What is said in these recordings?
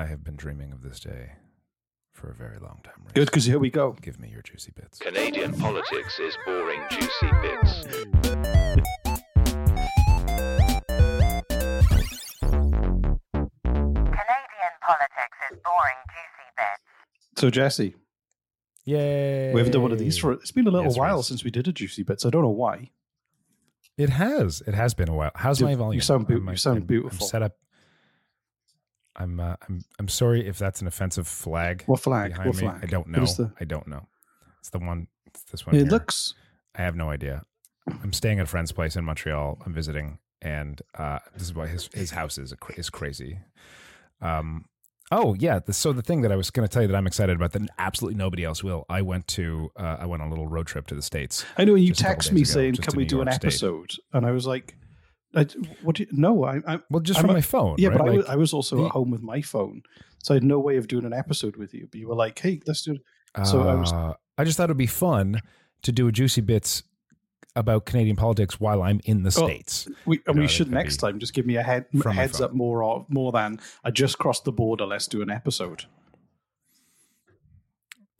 I have been dreaming of this day for a very long time. Reese. Good, because here we go. Give me your juicy bits. Canadian politics is boring, juicy bits. Canadian politics is boring, juicy bits. So, Jesse, Yay! we haven't done one of these for it's been a little Yes, while Reese. since we did a juicy bits. I don't know why. It has. It has been a while. How's Dude, my you volume? sound beau- I'm- you sound I'm- beautiful. I'm set up. I'm. Uh, I'm. I'm sorry if that's an offensive flag. What flag? behind What me. flag? I don't know. the- I don't know. It's the one. It's this one. It here. looks. I have no idea. I'm staying at a friend's place in Montreal. I'm visiting, and uh, this is why his his house is a, is crazy. Um. Oh yeah. The, so the thing that I was going to tell you that I'm excited about that absolutely nobody else will. I went to. Uh, I went on a little road trip to the states. I know. And you text me ago, saying, "Can we New do an York State." episode?" And I was like, I, "What? Do you, no, I, I Well, just I'm from a- my phone. Yeah, right? but I, was, I was also the- at home with my phone, so I had no way of doing an episode with you. But you were like, "Hey, let's do." it." So I was- Uh, I just thought it'd be fun to do a juicy bits about Canadian politics while I'm in the Oh, states. We, and know, we should next time just give me a head heads up more of more than I just crossed the border. Let's do an episode.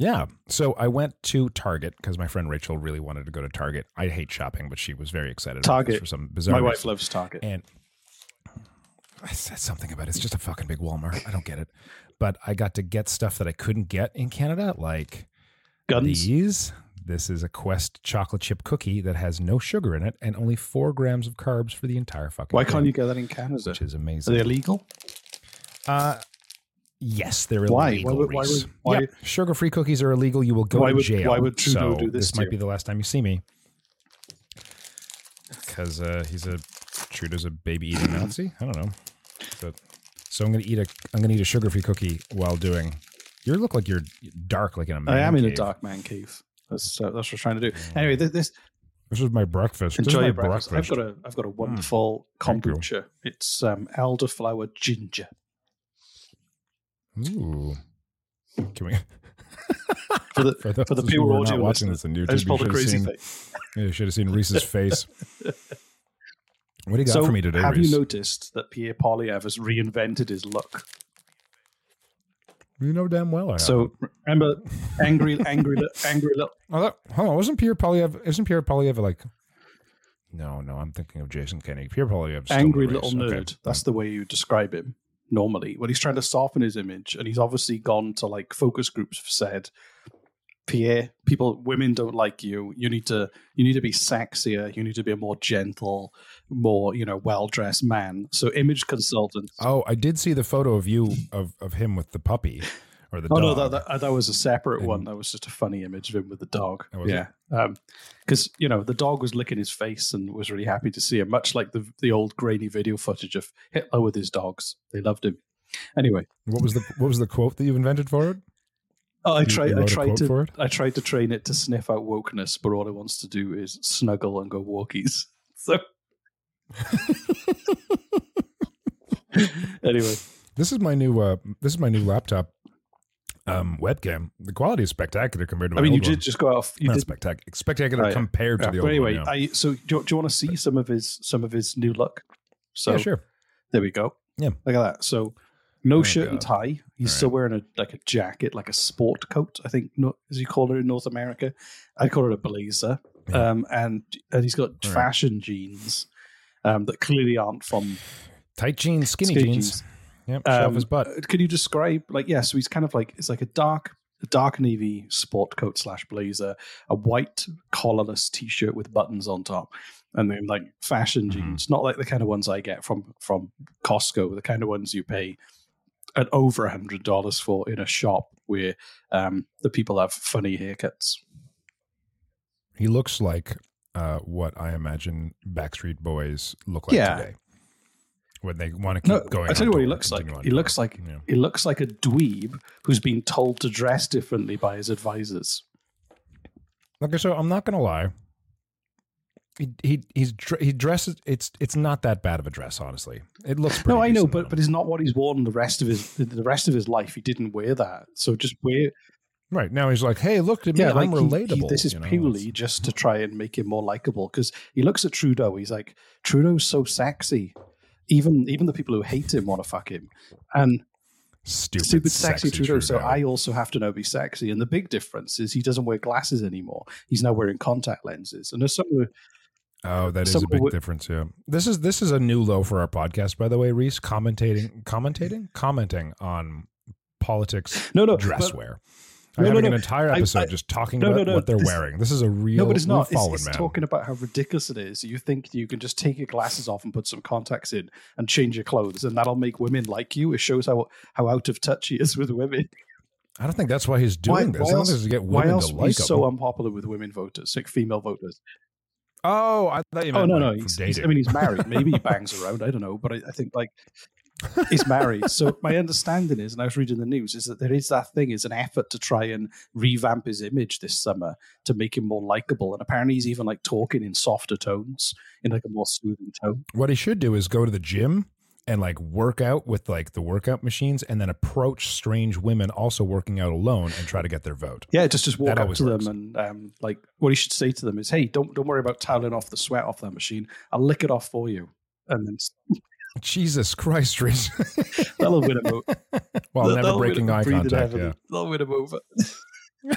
Yeah. So I went to Target because my friend Rachel really wanted to go to Target. I hate shopping, but she was very excited Target. for some bizarre My wife reason. loves Target. And I said something about it. It's just a fucking big Walmart. I don't get it. But I got to get stuff that I couldn't get in Canada, like Guns. these. This is a Quest chocolate chip cookie that has no sugar in it and only four grams of carbs for the entire fucking. Why can't you get that in Canada? Which is Are amazing. they illegal? Uh, yes, they're illegal. Why would- why would- why- Yep, sugar-free cookies are illegal. You will go Why to would- jail. why would Trudeau so do this to might be the last time you see me. Because uh, he's a Trudeau's a baby eating Nazi. I don't know. But, so I'm gonna eat a I'm gonna eat a sugar-free cookie while doing. You look like you're dark, like in a man I am in a dark man cave. That's uh, that's what I'm trying to do. Anyway, this, this This is my breakfast. This is enjoy my your breakfast. I've got a I've got a wonderful Thank you. kombucha. It's um, elderflower ginger. Ooh. Can we? For the For for the people who are not watching this on YouTube, I just you pulled a should have crazy seen- face. You should have seen Reese's face. What do you got so for me today, have Reese? you noticed that Pierre Poilievre has reinvented his look? You know damn well I have. So remember, angry, angry, angry little. Oh, that, hold on, wasn't Pierre Poilievre? Isn't Pierre Poilievre like No, no, I'm thinking of Jason Kenney. Pierre still angry little race. nerd. Okay. That's the way you describe him normally. When he's trying to soften his image, and he's obviously gone to like focus groups said, Pierre, people, women don't like you. You need to, you need to be sexier. You need to be a more gentle, more you know, well dressed man. So image consultants. Oh, I did see the photo of you of, of him with the puppy or the Oh dog. no, that, that that was a separate And- one. That was just a funny image of him with the dog. Oh, yeah, because you know the dog was licking his face and was really happy to see him, much like the the old grainy video footage of Hitler with his dogs. They loved him. Anyway, What was the what was the quote that you invented for it? oh, I tried. I tried to. I tried to train it to sniff out wokeness, but all it wants to do is snuggle and go walkies. So anyway, This is my new uh this is my new laptop um webcam. The quality is spectacular compared to I mean, you did one. just go off. You Not did spectacular. Spectacular Right. compared to Yeah, the but old anyway, one. yeah. So do, you- do you want to see some of his some of his new look? So yeah, sure. there we go. Yeah. look at that. So no Oh, shirt and tie. He's All still wearing a like a jacket, like a sport coat. I think no, as you call it in North America. I call it a blazer. Yeah. Um, and and he's got All right. fashion jeans um, that clearly aren't from Tight jeans, skinny, skinny jeans. Yep, Um, his butt. uh, Can you describe like yeah? So he's kind of like it's like a dark, a dark navy sport coat slash blazer, a white collarless t-shirt with buttons on top, and then like fashion Mhm. jeans. Not like the kind of ones I get from from Costco, the kind of ones you pay at over a hundred dollars for in a shop where um, the people have funny haircuts. He looks like uh, what I imagine Backstreet Boys look like Yeah. today. When they want to keep No, going. I tell you what he looks like. on He looks like Yeah. he looks like a dweeb who's been told to dress differently by his advisors. Okay, so I'm not gonna lie. He he he's he dresses. It's it's not that bad of a dress, honestly. It looks pretty. No, I know, but but it's not what he's worn the rest of his the rest of his life. He didn't wear that, so just wear. right now he's like, hey, look at me, Yeah, I'm like he- relatable. he- this is you know, purely it's- just to try and make him more likable because he looks at Trudeau. He's like Trudeau's so sexy. Even even the people who hate him want to fuck him, and stupid, stupid, sexy, Trudeau. So I also have to know be sexy. And the big difference is he doesn't wear glasses anymore. He's now wearing contact lenses. And there's some who- Oh, that is a big difference. Yeah, this is this is a new low for our podcast, by the way. Reese commentating, commentating, commenting on politics, no no dress wear. I'm No, no, having no. an entire episode I- just talking no, about no, no. what they're This- wearing. This is a real, No, but it's not. It's, fallen it's man. talking about how ridiculous it is. You think you can just take your glasses off and put some contacts in and change your clothes, and that'll make women like you. It shows how how out of touch he is with women. I don't think that's why he's doing this. I don't think is to get why women else to he's him. so unpopular with women voters, like female voters? oh, I thought you Oh no, like no. He's, he's- I mean, he's married. Maybe he bangs around. I don't know, but I, I think like he's married. So my understanding is, and I was reading the news, is that there is that thing, is an effort to try and revamp his image this summer to make him more likable. And apparently, he's even like talking in softer tones, in like a more soothing tone. what he should do is go to the gym and like work out with like the workout machines, and then approach strange women also working out alone and try to get their vote. Yeah, just just walk That up to works. them and um, like what he should say to them is, "Hey, don't don't worry about toweling off the sweat off that machine. I'll lick it off for you." And then Jesus Christ, Reese. that'll win him over. While That'll never breaking eye contact. Yeah. That'll win him over.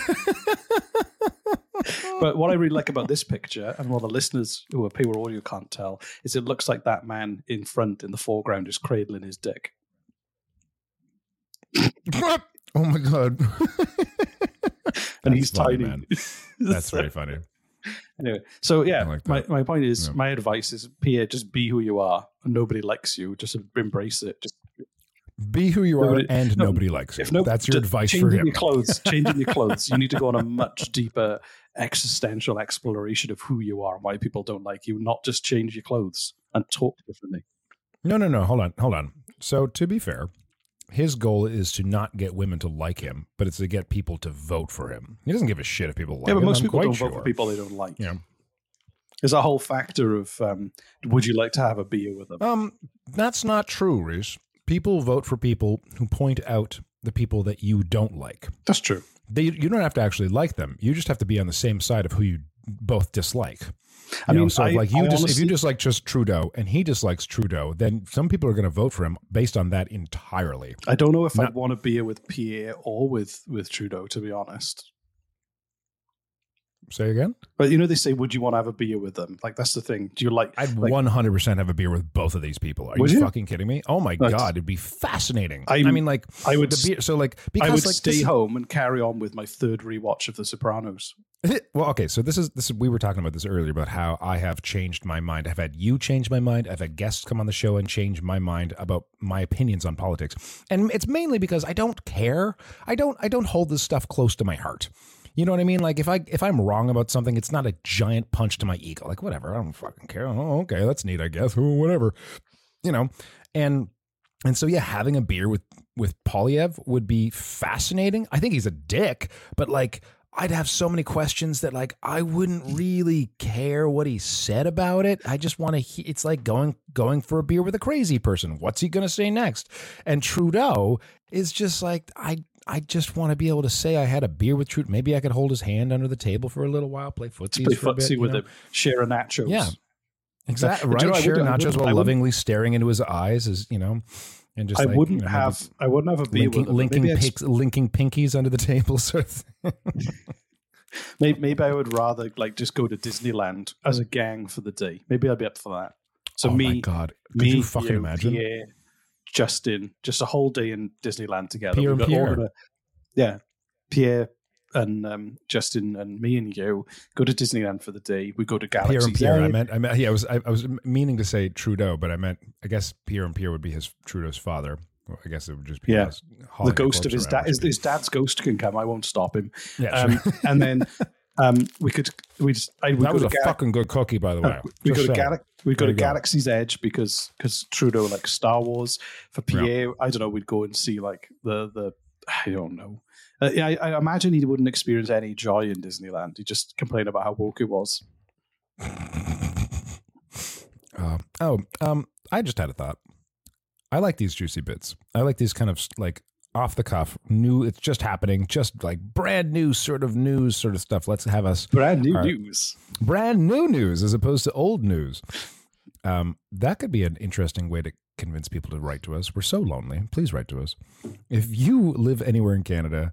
but what I really like about this picture, and what the listeners who are pure audio can't tell, is it looks like that man in front in the foreground is cradling his dick. oh my god. And That's he's funny, tiny. man. That's So- very funny. Anyway, so yeah, like my, my point is, Yeah. my advice is, Pierre, just be who you are. And nobody likes you. Just embrace it. Just Be who you are, and no, nobody likes you. no, That's your advice for changing him. Your clothes, changing your clothes. You need to go on a much deeper existential exploration of who you are and why people don't like you. Not just change your clothes and talk differently. No, no, no. Hold on, hold on. So to be fair, his goal is to not get women to like him, but it's to get people to vote for him. He doesn't give a shit if people like yeah, him. but most I'm people don't sure. vote for people they don't like. Yeah. There's a whole factor of um, would you like to have a beer with them? Um, that's not true, Reese. People vote for people who point out the people that you don't like. That's true. They, you don't have to actually like them. You just have to be on the same side of who you both dislike. I You know, mean, so I- like you I just if you dislike just Trudeau and he dislikes Trudeau, then some people are going to vote for him based on that entirely. I don't know if No. I'd want a beer with Pierre or with with Trudeau. To be honest, Say again. But you know, they say, "Would you want to have a beer with them?" Like that's the thing. Do you like? I'd like, 100% have a beer with both of these people. Are you, you? fucking kidding me? Oh my That's- god, it'd be fascinating. I, I'm- mean, like I would beer. So like because I would like stay home and carry on with my third rewatch of The Sopranos. well, okay. So this is this is we were talking about this earlier about how I have changed my mind. I've had you change my mind. I've had guests come on the show and change my mind about my opinions on politics, and it's mainly because I don't care. I don't. I don't hold this stuff close to my heart. You know what I mean? Like if I if I'm wrong about something, it's not a giant punch to my ego. Like whatever, I don't fucking care. Oh, okay, that's neat. I guess. Whatever. You know, and and so yeah, having a beer with with Poilievre would be fascinating. I think he's a dick, but like I'd have so many questions that like I wouldn't really care what he said about it. I just want to. He- it's like going going for a beer with a crazy person. What's he to say next? And Trudeau is just like I. I just want to be able to say I had a beer with Trudeau. Maybe I could hold his hand under the table for a little while, play footsies Play bit, footsie you with know? him, share a nachos. Yeah. Exactly. Right. you know, Share nachos while lovingly staring into his eyes, as you know, and just I like, wouldn't you know, have. I wouldn't have a beer linking, with linking, pics, linking pinkies under the table, sort of thing. maybe, maybe I would rather like just go to Disneyland as a gang for the day. Maybe I'd be up for that. So oh me, my god! Could me, you fucking imagine? Pierre, Justin, just a whole day in Disneyland together. Pierre and Pierre. the- yeah, Pierre and um, Justin and me and you go to Disneyland for the day. We go to Galaxy. Pierre and Pierre. I meant, I meant, yeah, I was, I, I was meaning to say Trudeau, but I meant, I guess Pierre and Pierre would be his Trudeau's father. Well, I guess it would just be Yeah. the ghost of his dad. His, his dad's ghost can come. I won't stop him. Yeah, Um, sure. and then um, we could we just I, we that was a Gal- fucking good cookie, by the way. we go Just to saying. Gal- we go There to go. Galaxy's Edge because because Trudeau like Star Wars for Pierre. I don't know. We'd go and see like the the I don't know. Uh, yeah, I, I imagine he wouldn't experience any joy in Disneyland. He'd just complain about how woke it was. Uh, oh, um, I just had a thought. I like these juicy bits. I like these kind of like off the cuff, new. It's just happening, just like brand new sort of news, sort of stuff. Let's have us Brand new right. news. brand new news as opposed to old news. Um, that could be an interesting way to convince people to write to us. We're so lonely. Please write to us. If you live anywhere in Canada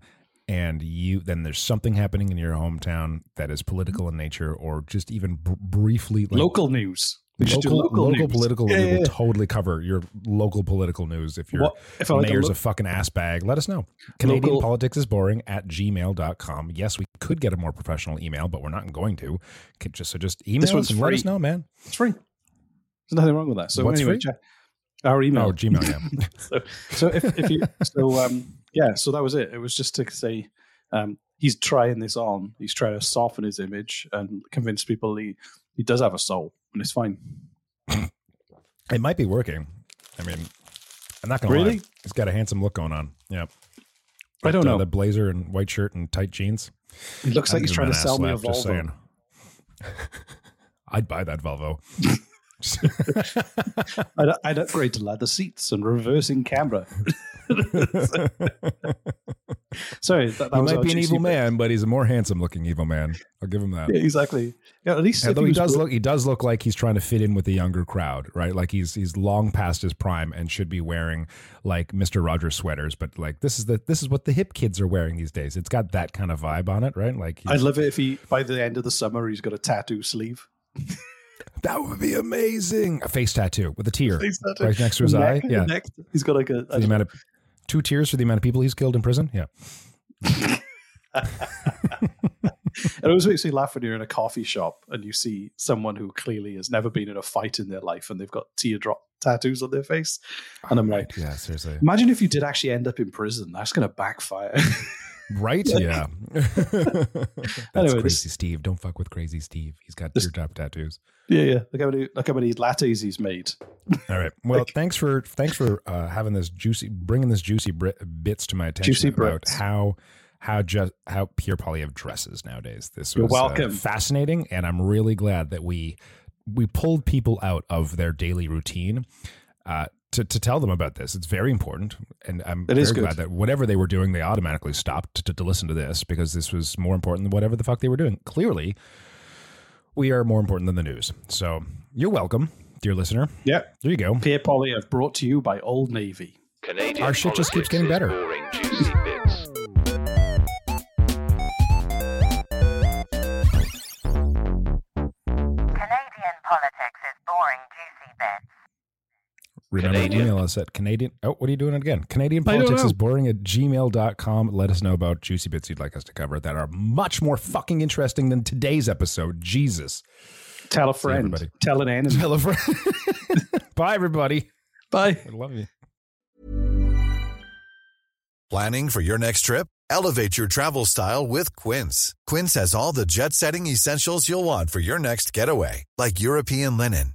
and you then there's something happening in your hometown that is political in nature or just even br- briefly like, local news. We should do local, local, news. political Yeah, we yeah, will totally cover your local political news if your What- if I like a mayor's lo- a fucking ass bag let us know canadian Local- politics is boring at gmail.com yes we could get a more professional email but we're not going to just so just email us one's and let us know man It's free. There's nothing wrong with that. So What's anyway, free? check our email. oh gmail yeah so, so if, if you so um yeah so that was it it was just to say um he's trying this on he's trying to soften his image and convince people he he does have a soul and it's fine. It might be working. I mean i'm not gonna Really? lie he's got a handsome look going on. Yeah. I don't Uh, know. the blazer and white shirt and tight jeans. It looks like he's trying to sell me a Volvo. saying. I'd buy that Volvo. I'd, I'd upgrade to leather seats and reversing camera sorry that, that he might be an evil bit. man, but he's a more handsome looking evil man. I'll give him that. yeah, exactly yeah at least he was does bro- look, he does look like he's trying to fit in with the younger crowd, right? Like he's he's long past his prime and should be wearing like Mister Rogers sweaters. But like this is the this is what the hip kids are wearing these days. It's got that kind of vibe on it, right? Like I'd love it if he by the end of the summer he's got a tattoo sleeve that would be amazing. A face tattoo with a tear right next to his eye. Yeah, next- he's got like a, amount of two tears for the amount of people he's killed in prison. Yeah. It always makes me laugh when you're in a coffee shop and you see someone who clearly has never been in a fight in their life and they've got teardrop tattoos on their face. And I'm oh like, Yeah, seriously. imagine if you did actually end up in prison. That's going to backfire. Right? Yeah. That's Anyway, crazy this- Steve. Don't fuck with crazy Steve. He's got This- teardrop tattoos. yeah, yeah. Look how many, look how many lattes he's made. All right. Well, thanks for thanks for uh, having this juicy, bringing this juicy br- bits to my attention Juicy about Brits. how how just how Pierre Poilievre dresses nowadays. This You're was uh, welcome. fascinating, and I'm really glad that we we pulled people out of their daily routine. Uh, to, to tell them about this, it's very important, and I'm It very is good. glad that whatever they were doing, they automatically stopped to, to listen to this because this was more important than whatever the fuck they were doing. Clearly, we are more important than the news. So you're welcome, dear listener. Yeah. There you go. Pierre Poilievre brought to you by Old Navy. Canadian Our shit just keeps getting better. Boring Remember to Canadian. email us at Canadian. Oh, what are you doing again? Canadian politics is boring at gmail.com. Let us know about juicy bits you'd like us to cover that are much more fucking interesting than today's episode. Jesus. Tell a friend. everybody. Tell an enemy. Tell a friend. Bye, everybody. Bye. I love you. Planning for your next trip? Elevate your travel style with Quince. Quince has all the jet setting essentials you'll want for your next getaway, like European linen,